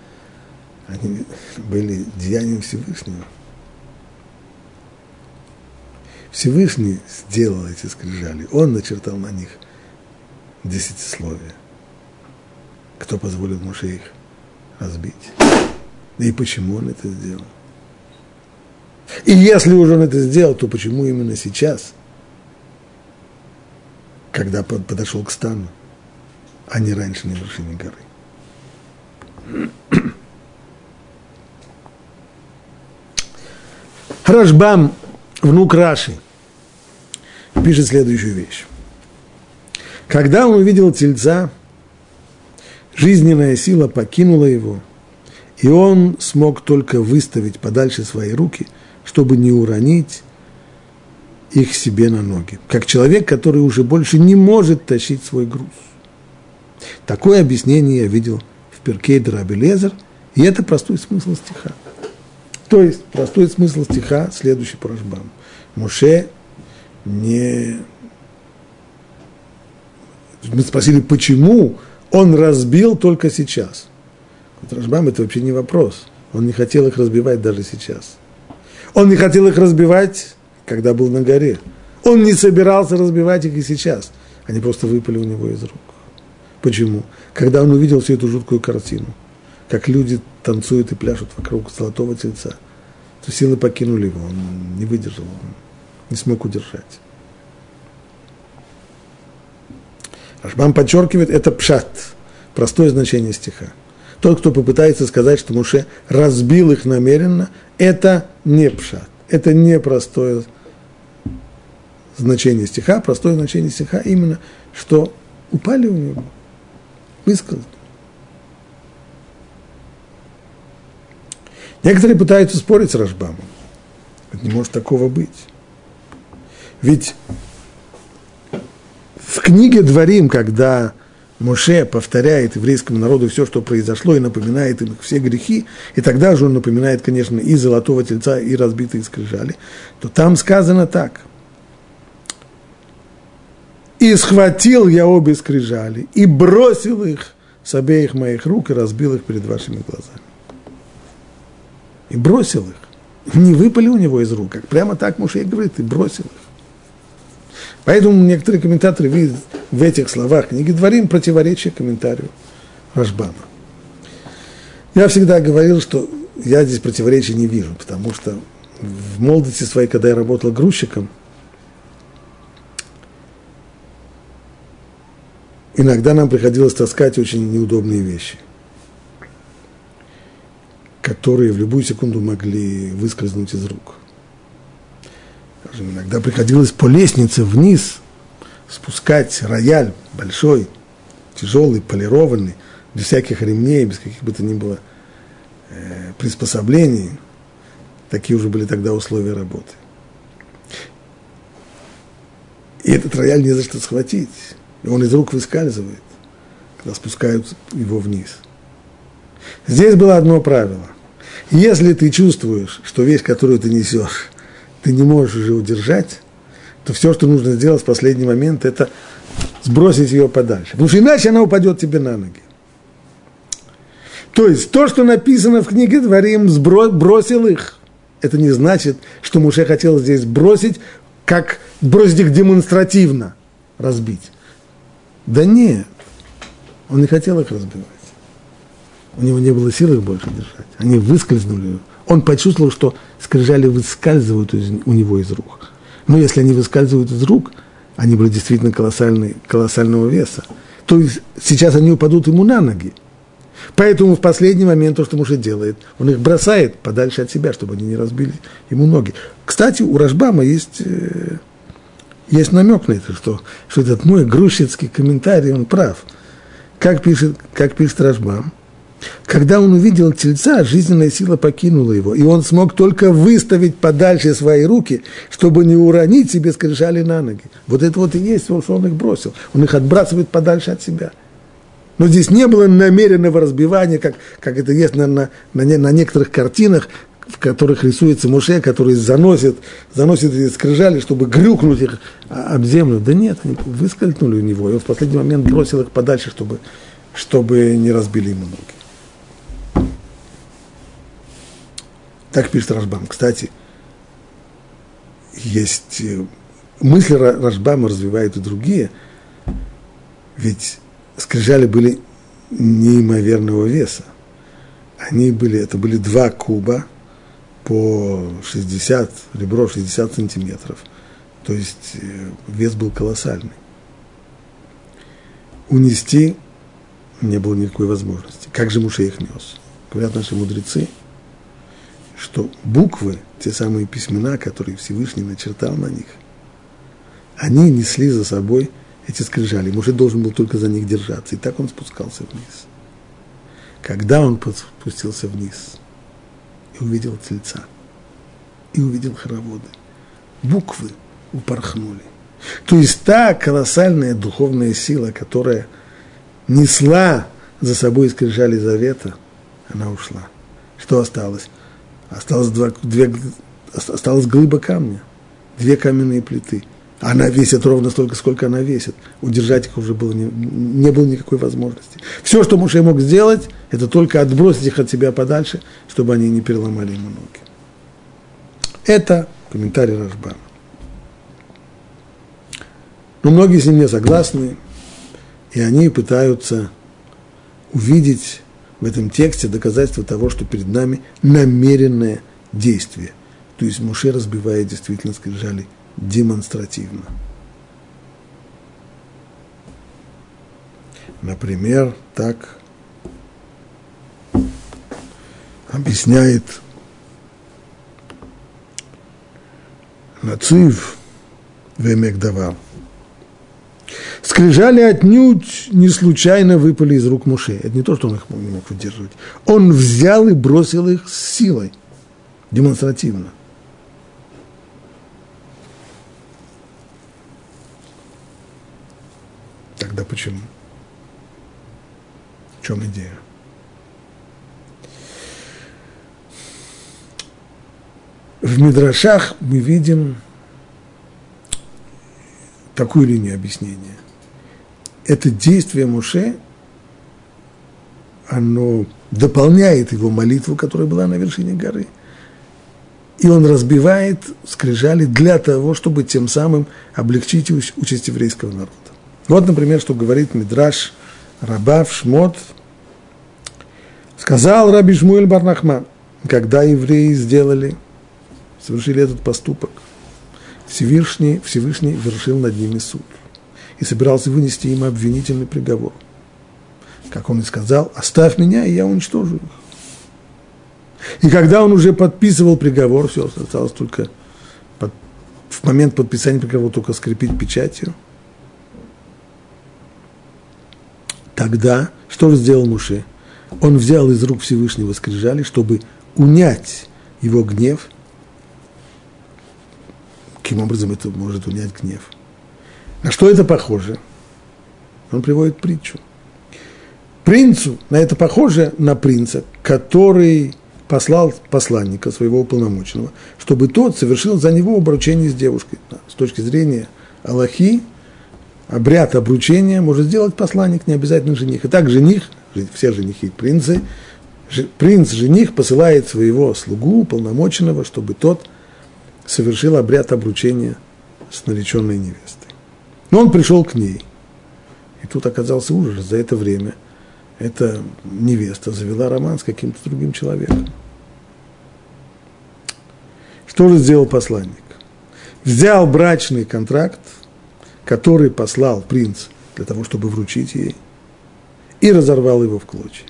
они были деянием Всевышнего. Всевышний сделал эти скрижали, он начертал на них десятисловие. Кто позволил Моше их разбить? И почему он это сделал? И если уже он это сделал, то почему именно сейчас, когда подошел к стану, а не раньше на вершине горы? Рашбам, внук Раши, пишет следующую вещь. Когда он увидел тельца, жизненная сила покинула его, и он смог только выставить подальше свои руки, чтобы не уронить их себе на ноги, как человек, который уже больше не может тащить свой груз. Такое объяснение я видел в Перкей Драбелезер, и это простой смысл стиха. То есть простой смысл стиха следующий по Рашбам. Муше не... Мы спросили, почему он разбил только сейчас. Рашбам это вообще не вопрос. Он не хотел их разбивать даже сейчас. Он не хотел их разбивать, когда был на горе. Он не собирался разбивать их и сейчас. Они просто выпали у него из рук. Почему? Когда он увидел всю эту жуткую картину, как люди танцуют и пляшут вокруг золотого тельца, то силы покинули его, он не выдержал, не смог удержать. Рашбам подчеркивает, это пшат, простое значение стиха. Тот, кто попытается сказать, что Муше разбил их намеренно, это не пшат, это не простое значение стиха, простое значение стиха именно, что упали у него, высказаны. Некоторые пытаются спорить с Рашбамом. Не может такого быть. Ведь в книге Дворим, когда Моше повторяет еврейскому народу все, что произошло, и напоминает им все грехи, и тогда же он напоминает, конечно, и золотого тельца, и разбитые скрижали, то там сказано так. «И схватил я обе скрижали, и бросил их с обеих моих рук, и разбил их перед вашими глазами». И бросил их. Не выпали у него из рук, как прямо так Моше и говорит, и бросил их. Поэтому некоторые комментаторы видят в этих словах книги Дворим противоречие комментарию Рашбама. Я всегда говорил, что я здесь противоречия не вижу, потому что в молодости своей, когда я работал грузчиком, иногда нам приходилось таскать очень неудобные вещи, которые в любую секунду могли выскользнуть из рук – скажем, иногда приходилось по лестнице вниз спускать рояль большой, тяжелый, полированный, без всяких ремней, без каких бы то ни было э, приспособлений. Такие уже были тогда условия работы. И этот рояль не за что схватить. И он из рук выскальзывает, когда спускают его вниз. Здесь было одно правило. Если ты чувствуешь, что вещь, которую ты несешь, ты не можешь уже удержать, то все, что нужно сделать в последний момент, это сбросить ее подальше. Потому что иначе она упадет тебе на ноги. То есть то, что написано в книге Дворим, сбро, бросил их. Это не значит, что Муше хотел здесь бросить, как бросить их демонстративно, разбить. Да нет, он не хотел их разбивать. У него не было сил их больше держать. Они выскользнули он почувствовал, что скрижали выскальзывают из, у него из рук. Но если они выскальзывают из рук, они были действительно колоссальные, колоссального веса. То есть сейчас они упадут ему на ноги. Поэтому в последний момент то, что муж делает, он их бросает подальше от себя, чтобы они не разбили ему ноги. Кстати, у Рашбама есть, э, есть намек на это, что, что этот мой грузчицкий комментарий, он прав. Как пишет, как пишет Рашбам – когда он увидел тельца, жизненная сила покинула его, и он смог только выставить подальше свои руки, чтобы не уронить себе скрижали на ноги. Вот это вот и есть, что он их бросил. Он их отбрасывает подальше от себя. Но здесь не было намеренного разбивания, как, как это есть на, на, на, на некоторых картинах, в которых рисуется Муше, который заносит, заносит эти скрижали, чтобы грюкнуть их об землю. Да нет, они выскользнули у него, и он в последний момент бросил их подальше, чтобы, чтобы не разбили ему ноги. Так пишет Рашбам. Кстати, есть э, мысли Рашбама развивают и другие, ведь скрижали были неимоверного веса. Они были, это были два куба по 60, ребро 60 сантиметров. То есть э, вес был колоссальный. Унести не было никакой возможности. Как же Муше их нес? Говорят наши мудрецы – что буквы, те самые письмена, которые Всевышний начертал на них, они несли за собой эти скрижали. Может, должен был только за них держаться. И так он спускался вниз. Когда он спустился вниз и увидел тельца, и увидел хороводы, буквы упорхнули. То есть та колоссальная духовная сила, которая несла за собой скрижали завета, она ушла. Что осталось? Осталось, два, две, осталось глыба камня, две каменные плиты. Она весит ровно столько, сколько она весит. Удержать их уже было не, не было никакой возможности. Все, что Муше мог сделать, это только отбросить их от себя подальше, чтобы они не переломали ему ноги. Это комментарий Рашбана. Но многие с ним не согласны, и они пытаются увидеть в этом тексте доказательство того, что перед нами намеренное действие. То есть Муше разбивает действительно скрижали демонстративно. Например, так объясняет Нацив Вемекдавар. Скрижали отнюдь не случайно выпали из рук Муше. Это не то, что он их не мог выдерживать. Он взял и бросил их с силой, демонстративно. Тогда почему? В чем идея? В Мидрашах мы видим такую линию объяснения. Это действие Муше, оно дополняет его молитву, которая была на вершине горы. И он разбивает скрижали для того, чтобы тем самым облегчить участь еврейского народа. Вот, например, что говорит Мидраш Рабав Шмот. Сказал Раби Шмуэль Барнахман, когда евреи сделали совершили этот поступок, Всевышний, Всевышний вершил над ними суд и собирался вынести им обвинительный приговор. Как он и сказал, оставь меня, и я уничтожу их. И когда он уже подписывал приговор, все, осталось только под, в момент подписания приговора только скрепить печатью. Тогда что же сделал Муше? Он взял из рук Всевышнего скрижали, чтобы унять его гнев Каким образом это может унять гнев? На что это похоже? Он приводит притчу. Принцу, на это похоже на принца, который послал посланника своего уполномоченного, чтобы тот совершил за него обручение с девушкой. С точки зрения Аллахи, обряд обручения может сделать посланник, не обязательно жених. И так жених, все женихи принцы, принц-жених посылает своего слугу, уполномоченного, чтобы тот совершил обряд обручения с нареченной невестой. Но он пришел к ней. И тут оказался ужас. За это время эта невеста завела роман с каким-то другим человеком. Что же сделал посланник? Взял брачный контракт, который послал принц для того, чтобы вручить ей, и разорвал его в клочья.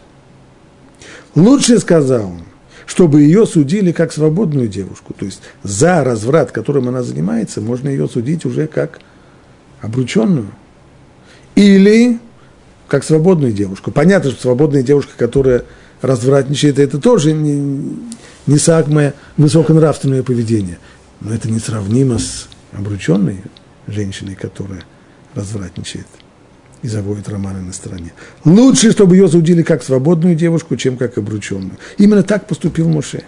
Лучше, сказал он, чтобы ее судили как свободную девушку. То есть за разврат, которым она занимается, можно ее судить уже как обрученную. Или как свободную девушку. Понятно, что свободная девушка, которая развратничает, это тоже не, не самое высоконравственное поведение. Но это несравнимо с обрученной женщиной, которая развратничает и заводит романы на стороне. Лучше, чтобы ее судили как свободную девушку, чем как обрученную. Именно так поступил Моше.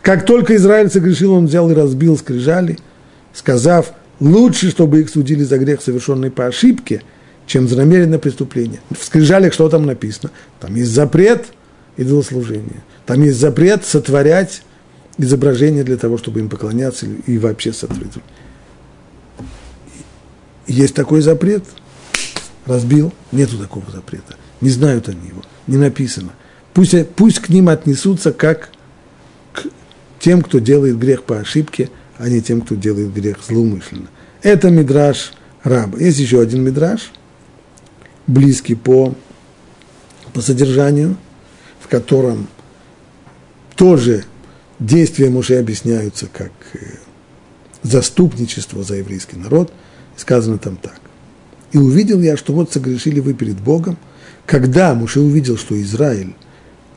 Как только Израиль согрешил, он взял и разбил скрижали, сказав, лучше, чтобы их судили за грех, совершенный по ошибке, чем за намеренное преступление. В скрижалях что там написано? Там есть запрет идолослужения. Там есть запрет сотворять изображения для того, чтобы им поклоняться и вообще сотворить. Есть такой запрет – разбил, нету такого запрета. Не знают они его, не написано. Пусть, пусть к ним отнесутся как к тем, кто делает грех по ошибке, а не тем, кто делает грех злоумышленно. Это мидраж раба. Есть еще один мидраж, близкий по, по содержанию, в котором тоже действия Муше объясняются как э, заступничество за еврейский народ. Сказано там так. И увидел я, что вот согрешили вы перед Богом. Когда Муше увидел, что Израиль,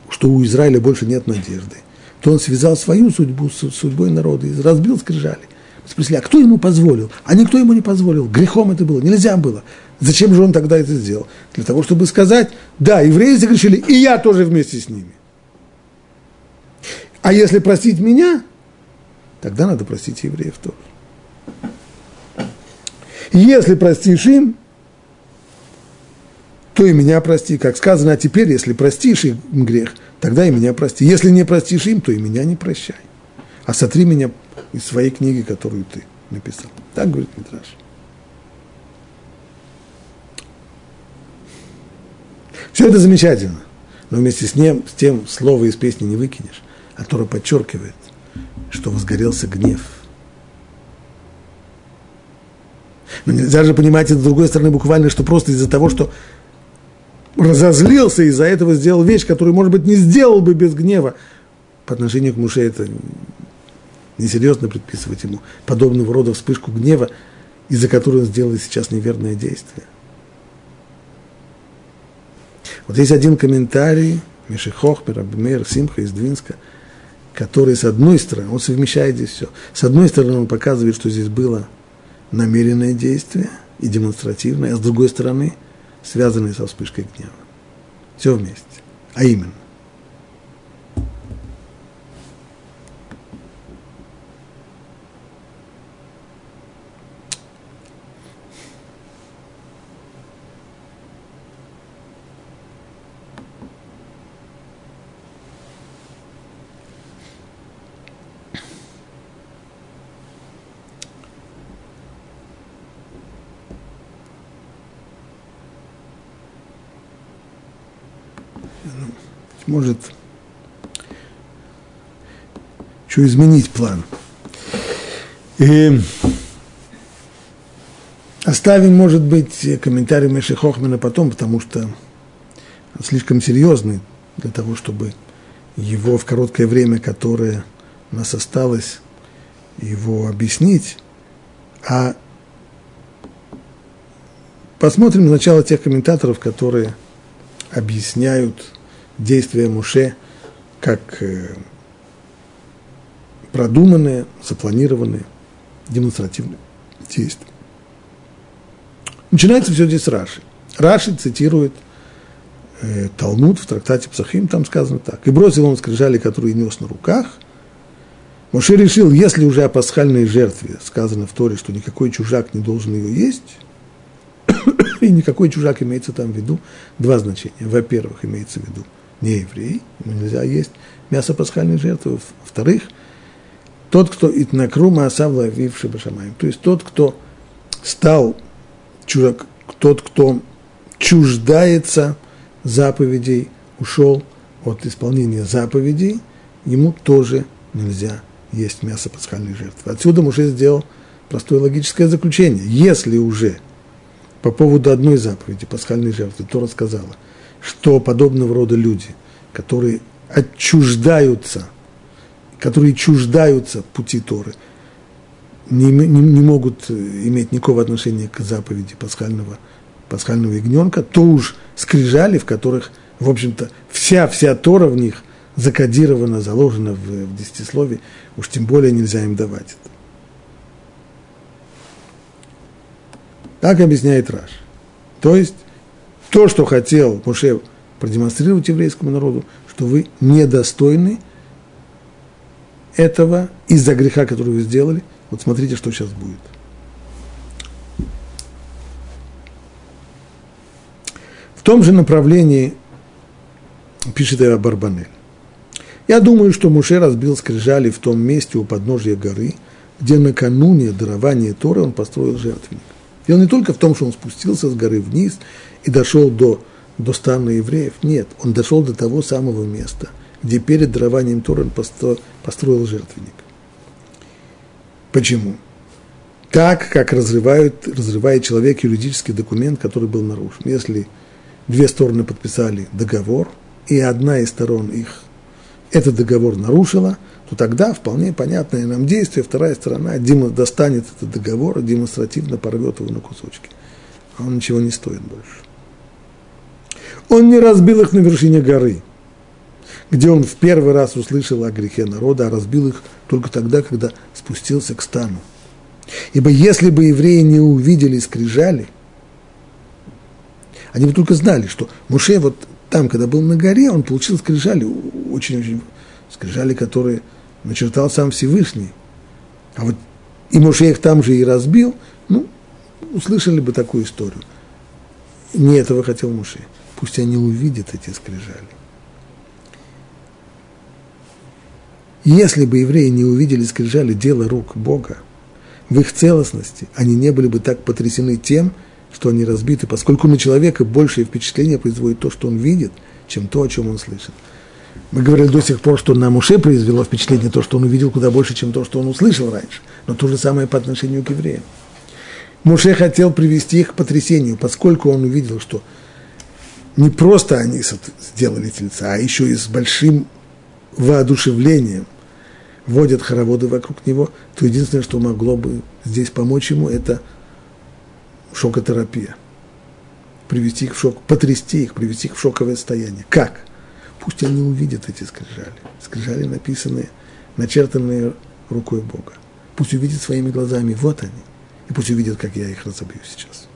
что у Израиля больше нет надежды, то он связал свою судьбу с судьбой народа и разбил скрижали. Спросили, а кто ему позволил? А никто ему не позволил. Грехом это было, нельзя было. Зачем же он тогда это сделал? Для того, чтобы сказать, да, евреи согрешили, и я тоже вместе с ними. А если простить меня, тогда надо простить евреев тоже. Если простишь им, то и меня прости. Как сказано, а теперь, если простишь им грех, тогда и меня прости. Если не простишь им, то и меня не прощай. А сотри меня из своей книги, которую ты написал. Так говорит Митраш. Все это замечательно, но вместе с, ним, с тем слово из песни не выкинешь, а Тора подчеркивает, что возгорелся гнев. Но нельзя же понимать это с другой стороны буквально, что просто из-за того, что разозлился, из-за этого сделал вещь, которую, может быть, не сделал бы без гнева. По отношению к Муше это несерьезно предписывать ему подобного рода вспышку гнева, из-за которой он сделал сейчас неверное действие. Вот есть один комментарий Мишехох, Рабмер, Симха из Двинска, который, с одной стороны, он совмещает здесь все. С одной стороны, он показывает, что здесь было намеренное действие и демонстративное, а с другой стороны – связанные со вспышкой гнева. Все вместе. А именно. Может еще изменить план. И оставим, может быть, комментарий Меши Хохмана потом, потому что он слишком серьезный для того, чтобы его в короткое время, которое у нас осталось, его объяснить. А посмотрим сначала тех комментаторов, которые объясняют действия Муше как э, продуманные, запланированные, демонстративные действия. Начинается все здесь с Раши. Раши цитирует э, Талмуд в трактате Псахим, там сказано так. «И бросил он скрижали, которые нес на руках». Моше решил, если уже о пасхальной жертве сказано в Торе, что никакой чужак не должен ее есть, и никакой чужак имеется там в виду, два значения. Во-первых, имеется в виду не еврей, ему нельзя есть мясо пасхальной жертвы. Во-вторых, тот, кто итнакру маасав лавивший башамаем, то есть тот, кто стал чужак, тот, кто чуждается заповедей, ушел от исполнения заповедей, ему тоже нельзя есть мясо пасхальной жертвы. Отсюда уже сделал простое логическое заключение. Если уже по поводу одной заповеди пасхальной жертвы то рассказала, что подобного рода люди, которые отчуждаются, которые чуждаются пути Торы, не, не, не могут иметь никакого отношения к заповеди пасхального, пасхального ягненка, то уж скрижали, в которых, в общем-то, вся-вся Тора в них закодирована, заложена в, в десятисловии, уж тем более нельзя им давать это. Так объясняет Раш. То есть то, что хотел Муше продемонстрировать еврейскому народу, что вы недостойны этого из-за греха, который вы сделали. Вот смотрите, что сейчас будет. В том же направлении пишет Эва Барбанель. Я думаю, что Муше разбил скрижали в том месте у подножия горы, где накануне дарования Торы он построил жертвенник. Дело не только в том, что он спустился с горы вниз и дошел до, до стана евреев. Нет, он дошел до того самого места, где перед дарованием Тора он построил жертвенник. Почему? Так, как разрывают, разрывает человек юридический документ, который был нарушен. Если две стороны подписали договор, и одна из сторон их этот договор нарушила – то тогда вполне понятное нам действие, вторая сторона достанет этот договор и демонстративно порвет его на кусочки. А он ничего не стоит больше. Он не разбил их на вершине горы, где он в первый раз услышал о грехе народа, а разбил их только тогда, когда спустился к стану. Ибо если бы евреи не увидели скрижали, они бы только знали, что Муше вот там, когда был на горе, он получил скрижали, очень-очень скрижали, которые начертал сам Всевышний. А вот и Моше их там же и разбил, ну, услышали бы такую историю. Не этого хотел Моше. Пусть они увидят эти скрижали. Если бы евреи не увидели скрижали дело рук Бога в их целостности, они не были бы так потрясены тем, что они разбиты, поскольку на человека большее впечатление производит то, что он видит, чем то, о чем он слышит. Мы говорили до сих пор, что на Муше произвело впечатление то, что он увидел куда больше, чем то, что он услышал раньше. Но то же самое по отношению к евреям. Муше хотел привести их к потрясению, поскольку он увидел, что не просто они сделали тельца, а еще и с большим воодушевлением водят хороводы вокруг него, то единственное, что могло бы здесь помочь ему, это шокотерапия. Привести их в шок, потрясти их, привести их в шоковое состояние. Как? Пусть они увидят эти скрижали. Скрижали написанные, начертанные рукой Бога. Пусть увидят своими глазами, вот они. И пусть увидят, как я их разобью сейчас.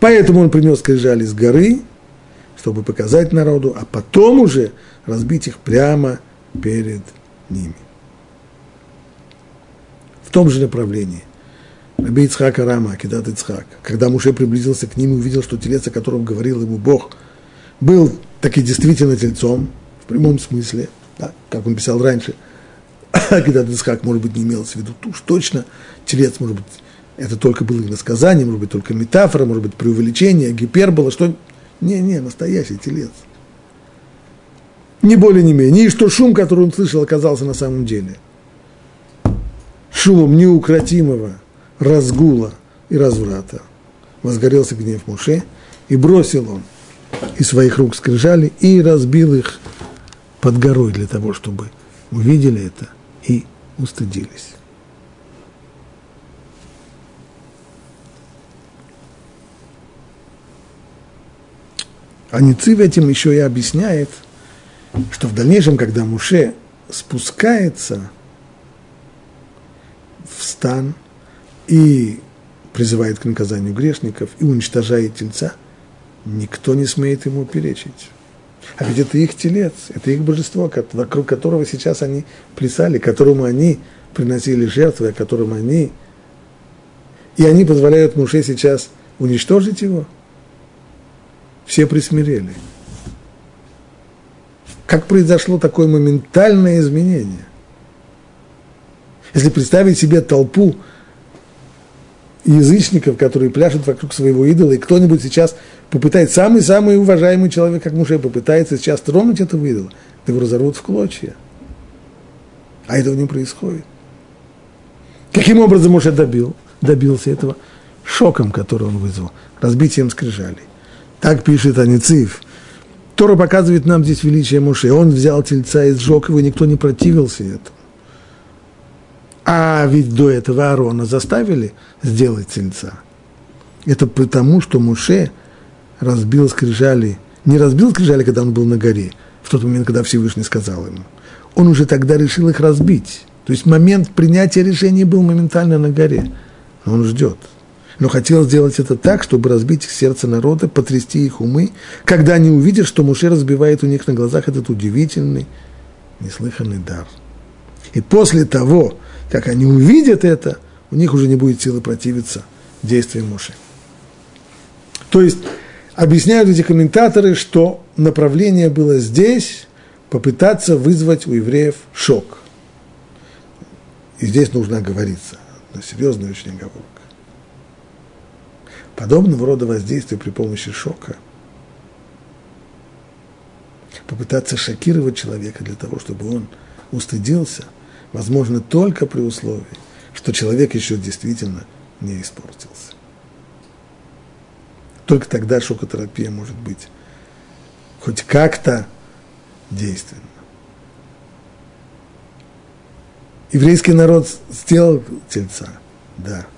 Поэтому он принес скрижали с горы, чтобы показать народу, а потом уже разбить их прямо перед ними. В том же направлении. Раби Ицхак Арама, Акидат Ицхак, когда Муше приблизился к ним и увидел, что телец, о котором говорил ему Бог, был таки действительно тельцом, в прямом смысле, да, как он писал раньше, Акидат Ицхак, может быть, не имелось в виду уж точно, телец, может быть, это только было иносказание, может быть, только метафора, может быть, преувеличение, гипербола, что... Не-не, настоящий телец. Не более, не менее. И что шум, который он слышал, оказался на самом деле шумом неукротимого разгула и разврата. Возгорелся гнев Муше, и бросил он из своих рук скрижали и разбил их под горой для того, чтобы увидели это и устыдились. А Ницив этим еще и объясняет, что в дальнейшем, когда Муше спускается в стан и призывает к наказанию грешников и уничтожает тельца, никто не смеет ему перечить. А ведь это их телец, это их божество, вокруг которого сейчас они плясали, которому они приносили жертвы, о котором они... И они позволяют Муше сейчас уничтожить его – все присмирели. Как произошло такое моментальное изменение? Если представить себе толпу язычников, которые пляшут вокруг своего идола, и кто-нибудь сейчас попытает, самый-самый уважаемый человек, как Муше, попытается сейчас тронуть этого идола, то его разорвут в клочья. А этого не происходит. Каким образом Муше добил, добился этого? Шоком, который он вызвал, разбитием скрижалей. Так пишет Аницив. Тора показывает нам здесь величие Муше. Он взял тельца и сжег его, и никто не противился этому. А ведь до этого Аарона заставили сделать тельца. Это потому, что Муше разбил скрижали, не разбил скрижали, когда он был на горе, в тот момент, когда Всевышний сказал ему. Он уже тогда решил их разбить. То есть момент принятия решения был моментально на горе. Но он ждет – но хотел сделать это так, чтобы разбить их сердце народа, потрясти их умы, когда они увидят, что Муше разбивает у них на глазах этот удивительный, неслыханный дар. И после того, как они увидят это, у них уже не будет силы противиться действиям Муше. То есть объясняют эти комментаторы, что направление было здесь попытаться вызвать у евреев шок. И здесь нужно оговориться, но серьезная очень оговорка подобного рода воздействия при помощи шока, попытаться шокировать человека для того, чтобы он устыдился, возможно только при условии, что человек еще действительно не испортился. Только тогда шокотерапия может быть хоть как-то действенна. Еврейский народ сделал тельца, да –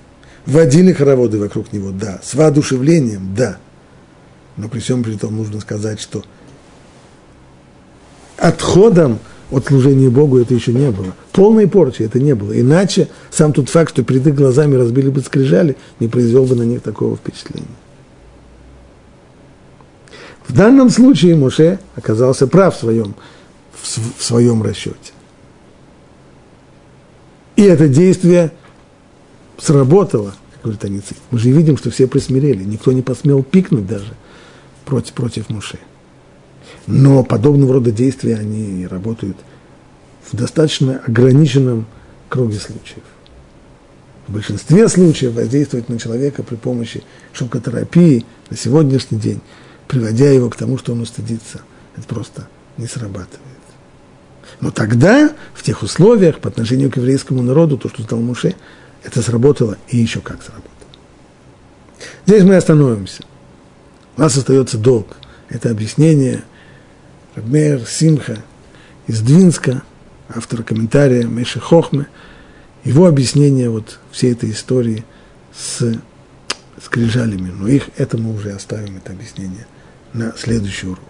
Водили хороводы вокруг него, да. С воодушевлением, да. Но при всем при том нужно сказать, что отходом от служения Богу это еще не было. Полной порчи это не было. Иначе сам тот факт, что перед их глазами разбили бы скрижали, не произвел бы на них такого впечатления. В данном случае Моше оказался прав в своем, в своем расчете. И это действие сработало, как говорит Аницит. Мы же видим, что все присмирели, никто не посмел пикнуть даже против, против Муше. Но подобного рода действия, они работают в достаточно ограниченном круге случаев. В большинстве случаев воздействовать на человека при помощи шокотерапии на сегодняшний день, приводя его к тому, что он устыдится, это просто не срабатывает. Но тогда, в тех условиях, по отношению к еврейскому народу, то, что стал Муше, это сработало и еще как сработало. Здесь мы остановимся. У нас остается долг. Это объяснение Рабмер Симха из Двинска, автора комментария Меши Хохме, его объяснение вот всей этой истории с скрижалями. Но их, это мы уже оставим, это объяснение, на следующий урок.